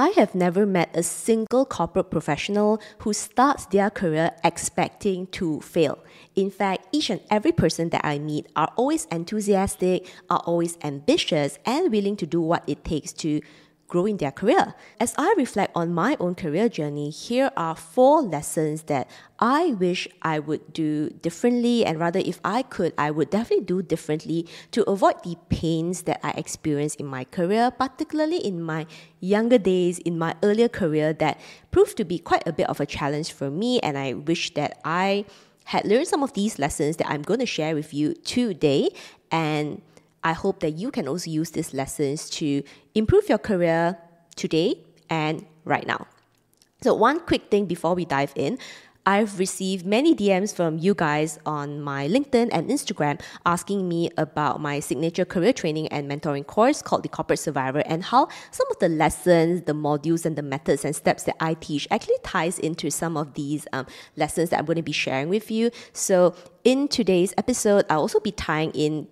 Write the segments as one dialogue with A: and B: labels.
A: I have never met a single corporate professional who starts their career expecting to fail. In fact, each and every person that I meet are always enthusiastic, are always ambitious, and willing to do what it takes to grow in their career. As I reflect on my own career journey, here are four lessons that I wish I would do differently, and rather, if I could, I would definitely do differently to avoid the pains that I experienced in my career, particularly in my younger days, in my earlier career, that proved to be quite a bit of a challenge for me, and I wish that I had learned some of these lessons that I'm going to share with you today and I hope that you can also use these lessons to improve your career today and right now. So, one quick thing before we dive in. I've received many DMs from you guys on my LinkedIn and Instagram asking me about my signature career training and mentoring course called the Corporate Survivor and how some of the lessons, the modules, and the methods and steps that I teach actually ties into some of these um, lessons that I'm going to be sharing with you. So, in today's episode, I'll also be tying in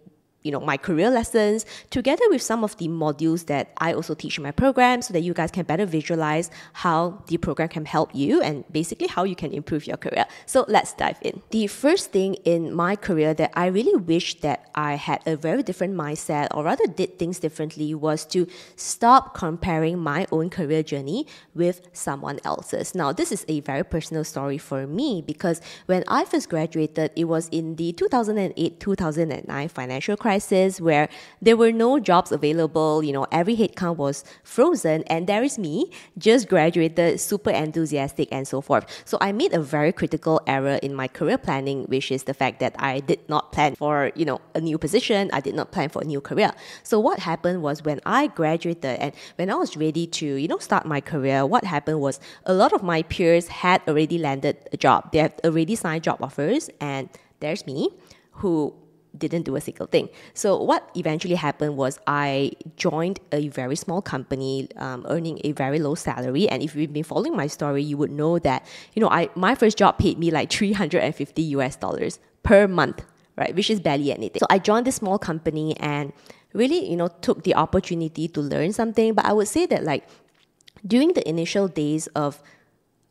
A: you know my career lessons together with some of the modules that I also teach in my program so that you guys can better visualize how the program can help you and basically how you can improve your career. So let's dive in. The first thing in my career that I really wish that I had a very different mindset or rather did things differently was to stop comparing my own career journey with someone else's. Now, this is a very personal story for me because when I first graduated, it was in the 2008-2009 financial crisis crisis where there were no jobs available, you know, every headcount was frozen, and there is me, just graduated, super enthusiastic, and so forth. So I made a very critical error in my career planning, which is the fact that I did not plan for, you know, a new position, I did not plan for a new career. So what happened was when I graduated and when I was ready to, you know, start my career, what happened was a lot of my peers had already landed a job. They had already signed job offers, and there's me who didn't do a single thing. So what eventually happened was I joined a very small company, um, earning a very low salary. And if you've been following my story, you would know that you know I my first job paid me like three hundred and fifty US dollars per month, right? Which is barely anything. So I joined this small company and really you know took the opportunity to learn something. But I would say that like during the initial days of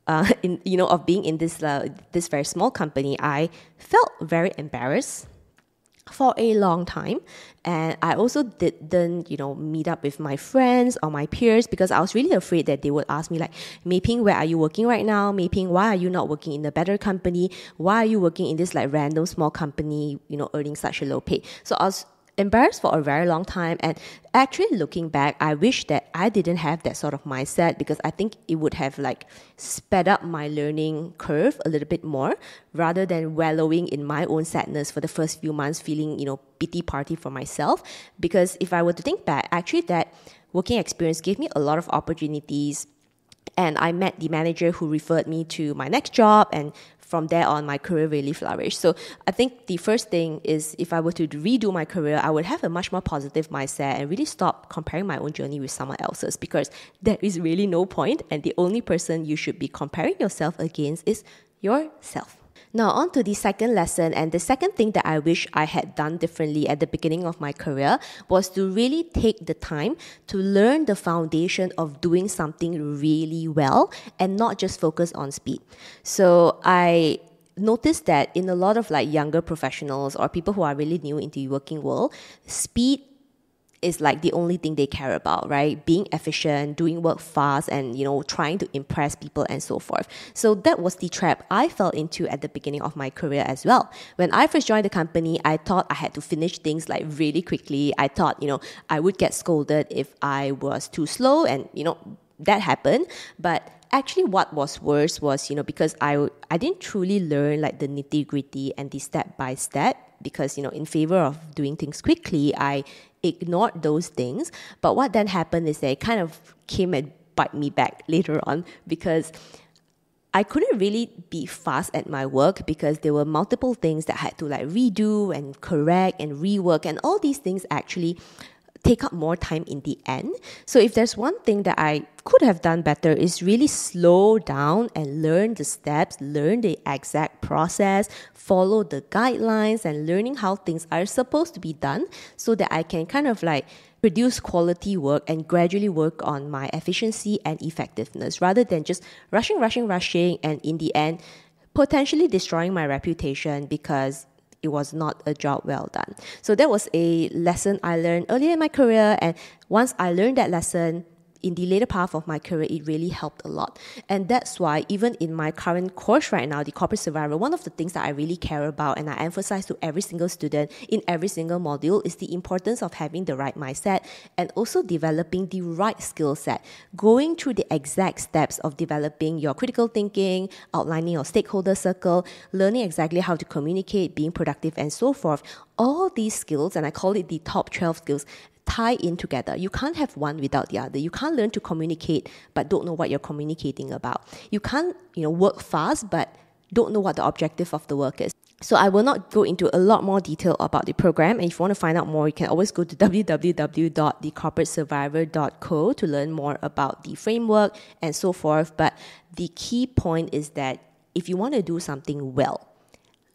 A: uh, in you know of being in this uh, this very small company, I felt very embarrassed for a long time. And i also didn't you know meet up with my friends or my peers because i was really afraid that they would ask me like Mei Phing where are you working right now? Mei Phing why are you not working in a better company? Why are you working in this like random small company you know earning such a low pay? So i was embarrassed for a very long time. And actually, looking back, I wish that I didn't have that sort of mindset because I think it would have like sped up my learning curve a little bit more rather than wallowing in my own sadness for the first few months, feeling, you know, pity party for myself. Because if I were to think back, actually, that working experience gave me a lot of opportunities and I met the manager who referred me to my next job and from there on, my career really flourished. So I think the first thing is if I were to redo my career, I would have a much more positive mindset and really stop comparing my own journey with someone else's because there is really no point, and the only person you should be comparing yourself against is yourself. Now, on to the second lesson, and the second thing that I wish I had done differently at the beginning of my career was to really take the time to learn the foundation of doing something really well and not just focus on speed. So, I noticed that in a lot of like younger professionals or people who are really new into the working world, speed is like the only thing they care about, right? Being efficient, doing work fast, and you know, trying to impress people and so forth. So that was the trap I fell into at the beginning of my career as well. When I first joined the company, I thought I had to finish things like really quickly. I thought, you know, I would get scolded if I was too slow, and you know, that happened. But actually what was worse was you know because i i didn't truly learn like the nitty gritty and the step by step because you know in favor of doing things quickly i ignored those things. But what then happened is they kind of came and bite me back later on because I couldn't really be fast at my work because there were multiple things that I had to like redo and correct and rework and all these things actually take up more time in the end. So if there's one thing that I could have done better is really slow down and learn the steps, learn the exact process, follow the guidelines and learning how things are supposed to be done so that I can kind of like produce quality work and gradually work on my efficiency and effectiveness rather than just rushing, rushing, rushing, and in the end, potentially destroying my reputation because it was not a job well done. So that was a lesson I learned earlier in my career. And once I learned that lesson, in the later part of my career, it really helped a lot. And that's why, even in my current course right now, the corporate survivor, one of the things that I really care about and I emphasize to every single student in every single module is the importance of having the right mindset and also developing the right skill set. Going through the exact steps of developing your critical thinking, outlining your stakeholder circle, learning exactly how to communicate, being productive, and so forth. All these skills, and I call it the top 12 skills, tie in together. You can't have one without the other. You can't learn to communicate but don't know what you're communicating about. You can't, you know, work fast but don't know what the objective of the work is. So I will not go into a lot more detail about the program. And if you want to find out more, you can always go to www.thecorporatesurvivor.co to learn more about the framework and so forth. But the key point is that if you want to do something well,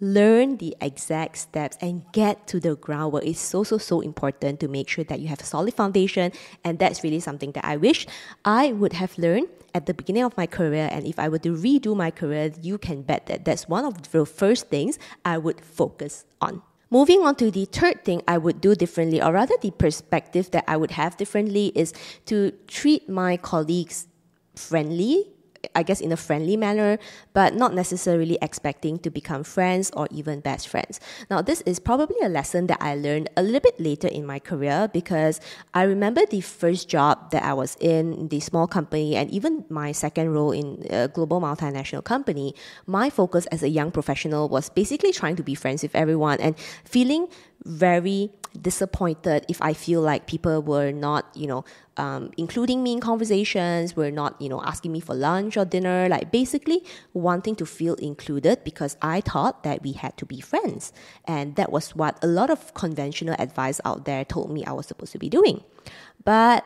A: learn the exact steps and get to the groundwork. Is so so so important to make sure that you have a solid foundation and that's really something that i wish i would have learned at the beginning of my career. And if i were to redo my career you can bet that that's one of the first things i would focus on. Moving on to the third thing I would do differently, or rather the perspective that I would have differently, is to treat my colleagues friendly I guess, in a friendly manner, but not necessarily expecting to become friends or even best friends. Now, this is probably a lesson that I learned a little bit later in my career because I remember the first job that I was in, the small company, and even my second role in a global multinational company. My focus as a young professional was basically trying to be friends with everyone and feeling very disappointed if I feel like people were not, you know, um, including me in conversations, were not, you know, asking me for lunch or dinner, like basically wanting to feel included because I thought that we had to be friends. And that was what a lot of conventional advice out there told me I was supposed to be doing. But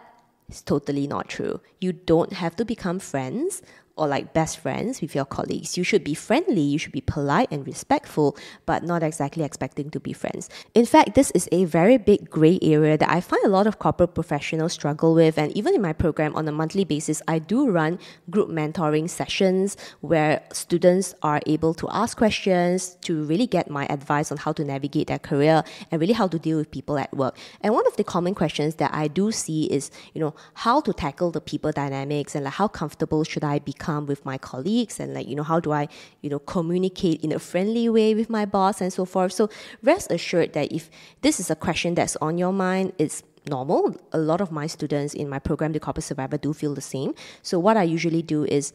A: it's totally not true. You don't have to become friends or like best friends with your colleagues. You should be friendly, you should be polite and respectful, but not exactly expecting to be friends. In fact, this is a very big gray area that I find a lot of corporate professionals struggle with. And even in my program on a monthly basis, I do run group mentoring sessions where students are able to ask questions to really get my advice on how to navigate their career and really how to deal with people at work. And one of the common questions that I do see is, you know, how to tackle the people dynamics and like how comfortable should I become become with my colleagues and like you know how do i you know communicate in a friendly way with my boss and so forth. So rest assured that if this is a question that's on your mind it's normal. A lot of my students in my program the corporate survivor do feel the same. So what i usually do is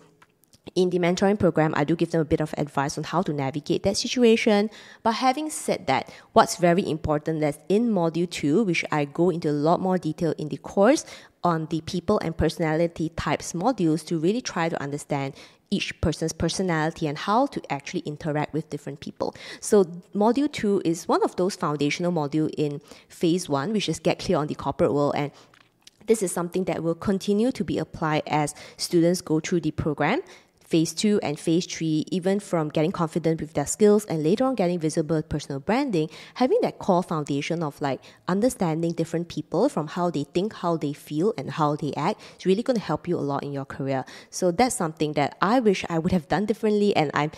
A: in the mentoring program, I do give them a bit of advice on how to navigate that situation. But having said that, what's very important is in module two, which I go into a lot more detail in the course, on the people and personality types modules to really try to understand each person's personality and how to actually interact with different people. So module two is one of those foundational module in phase one, which is get clear on the corporate world and this is something that will continue to be applied as students go through the program phase two and phase three, even from getting confident with their skills and later on getting visible personal branding, having that core foundation of like understanding different people from how they think, how they feel, and how they act is really going to help you a lot in your career. So that's something that I wish I would have done differently, and I'm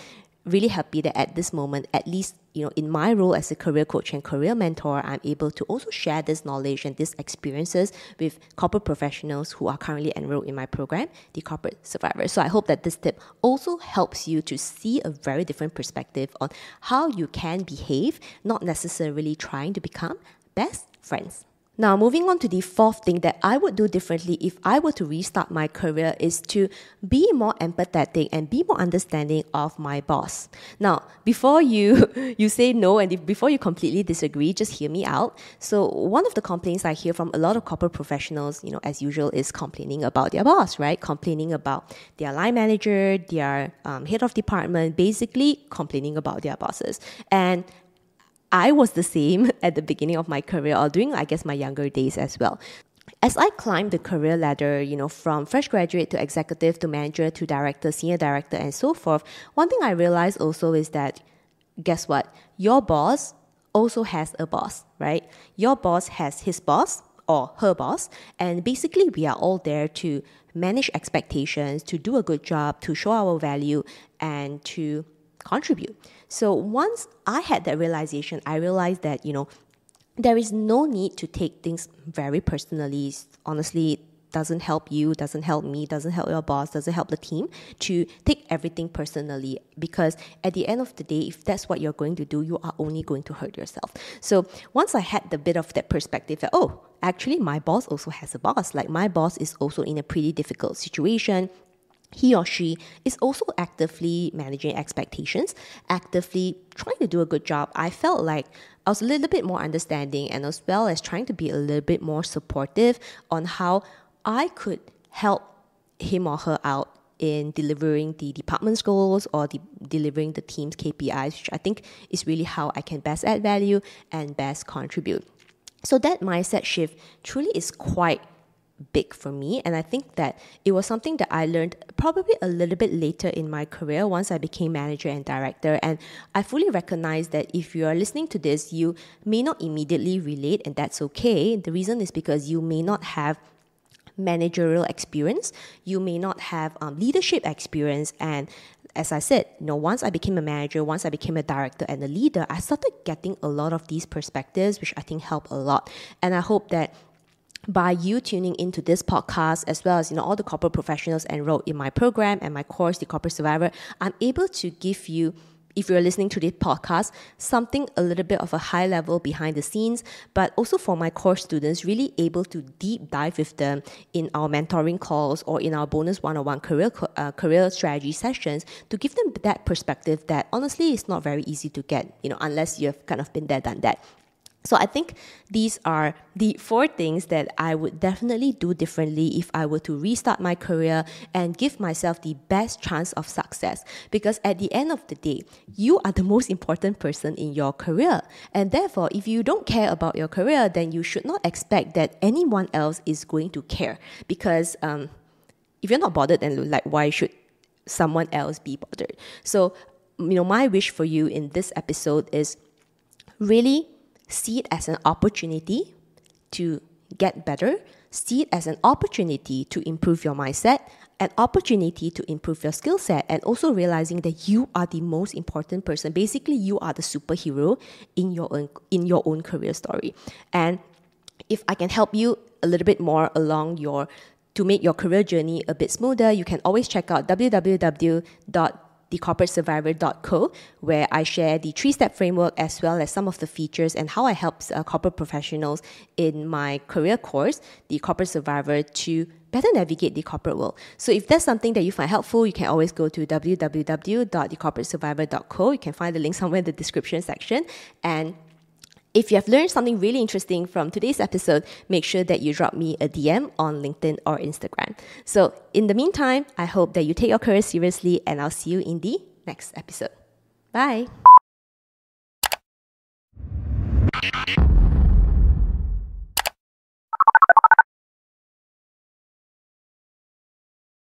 A: really happy that at this moment, at least you know, in my role as a career coach and career mentor, I'm able to also share this knowledge and these experiences with corporate professionals who are currently enrolled in my program, the Corporate Survivor. So I hope that this tip also helps you to see a very different perspective on how you can behave, not necessarily trying to become best friends. Now, moving on to the fourth thing that I would do differently if I were to restart my career is to be more empathetic and be more understanding of my boss. Now, before you you say no and if, before you completely disagree, just hear me out. So, one of the complaints I hear from a lot of corporate professionals, you know, as usual, is complaining about their boss, right? Complaining about their line manager, their um, head of department, basically complaining about their bosses. And I was the same at the beginning of my career or during, I guess, my younger days as well. As I climbed the career ladder, you know, from fresh graduate to executive to manager to director, senior director, and so forth, one thing I realized also is that, guess what? Your boss also has a boss, right? Your boss has his boss, or her boss. And basically, we are all there to manage expectations, to do a good job, to show our value, and to contribute. So once I had that realization, I realized that, you know, there is no need to take things very personally. Honestly, doesn't help you, doesn't help me, doesn't help your boss, doesn't help the team to take everything personally because at the end of the day, if that's what you're going to do, you are only going to hurt yourself. So once I had the bit of that perspective that, oh, actually my boss also has a boss. Like my boss is also in a pretty difficult situation he or she is also actively managing expectations, actively trying to do a good job. I felt like I was a little bit more understanding and as well as trying to be a little bit more supportive on how I could help him or her out in delivering the department's goals or de- delivering the team's KPIs, which I think is really how I can best add value and best contribute. So that mindset shift truly is quite big for me. And I think that it was something that I learned probably a little bit later in my career once I became manager and director. And I fully recognize that if you are listening to this, you may not immediately relate, and that's okay. The reason is because you may not have managerial experience, you may not have um, leadership experience, and as I said, you know, once I became a manager, once I became a director and a leader, I started getting a lot of these perspectives, which I think help a lot. And I hope that by you tuning into this podcast as well as you know all the corporate professionals enrolled in my program and my course the corporate survivor i'm able to give you if you're listening to this podcast, something a little bit of a high level behind the scenes, but also for my course students, really able to deep dive with them in our mentoring calls or in our bonus one-on-one career uh, career strategy sessions to give them that perspective that honestly is not very easy to get, you know, unless you've kind of been there, done that. So I think these are the four things that I would definitely do differently if I were to restart my career and give myself the best chance of success. Because at the end of the day, you are the most important person in your career. And therefore, if you don't care about your career, then you should not expect that anyone else is going to care. Because um, if you're not bothered, then like why should someone else be bothered? So, you know, my wish for you in this episode is really see it as an opportunity to get better, see it as an opportunity to improve your mindset, an opportunity to improve your skill set, and also realizing that you are the most important person. Basically, you are the superhero in your own in your own career story. And if I can help you a little bit more along your to make your career journey a bit smoother, you can always check out www thecorporatesurvivor.co, where I share the three step framework as well as some of the features and how I help uh, corporate professionals in my career course, The Corporate Survivor, to better navigate the corporate world. So if that's something that you find helpful, you can always go to www.thecorporatesurvivor.co. You can find the link somewhere in the description section and if you have learned something really interesting from today's episode, make sure that you drop me a DM on LinkedIn or Instagram. So, in the meantime, I hope that you take your career seriously, and I'll see you in the next episode. Bye.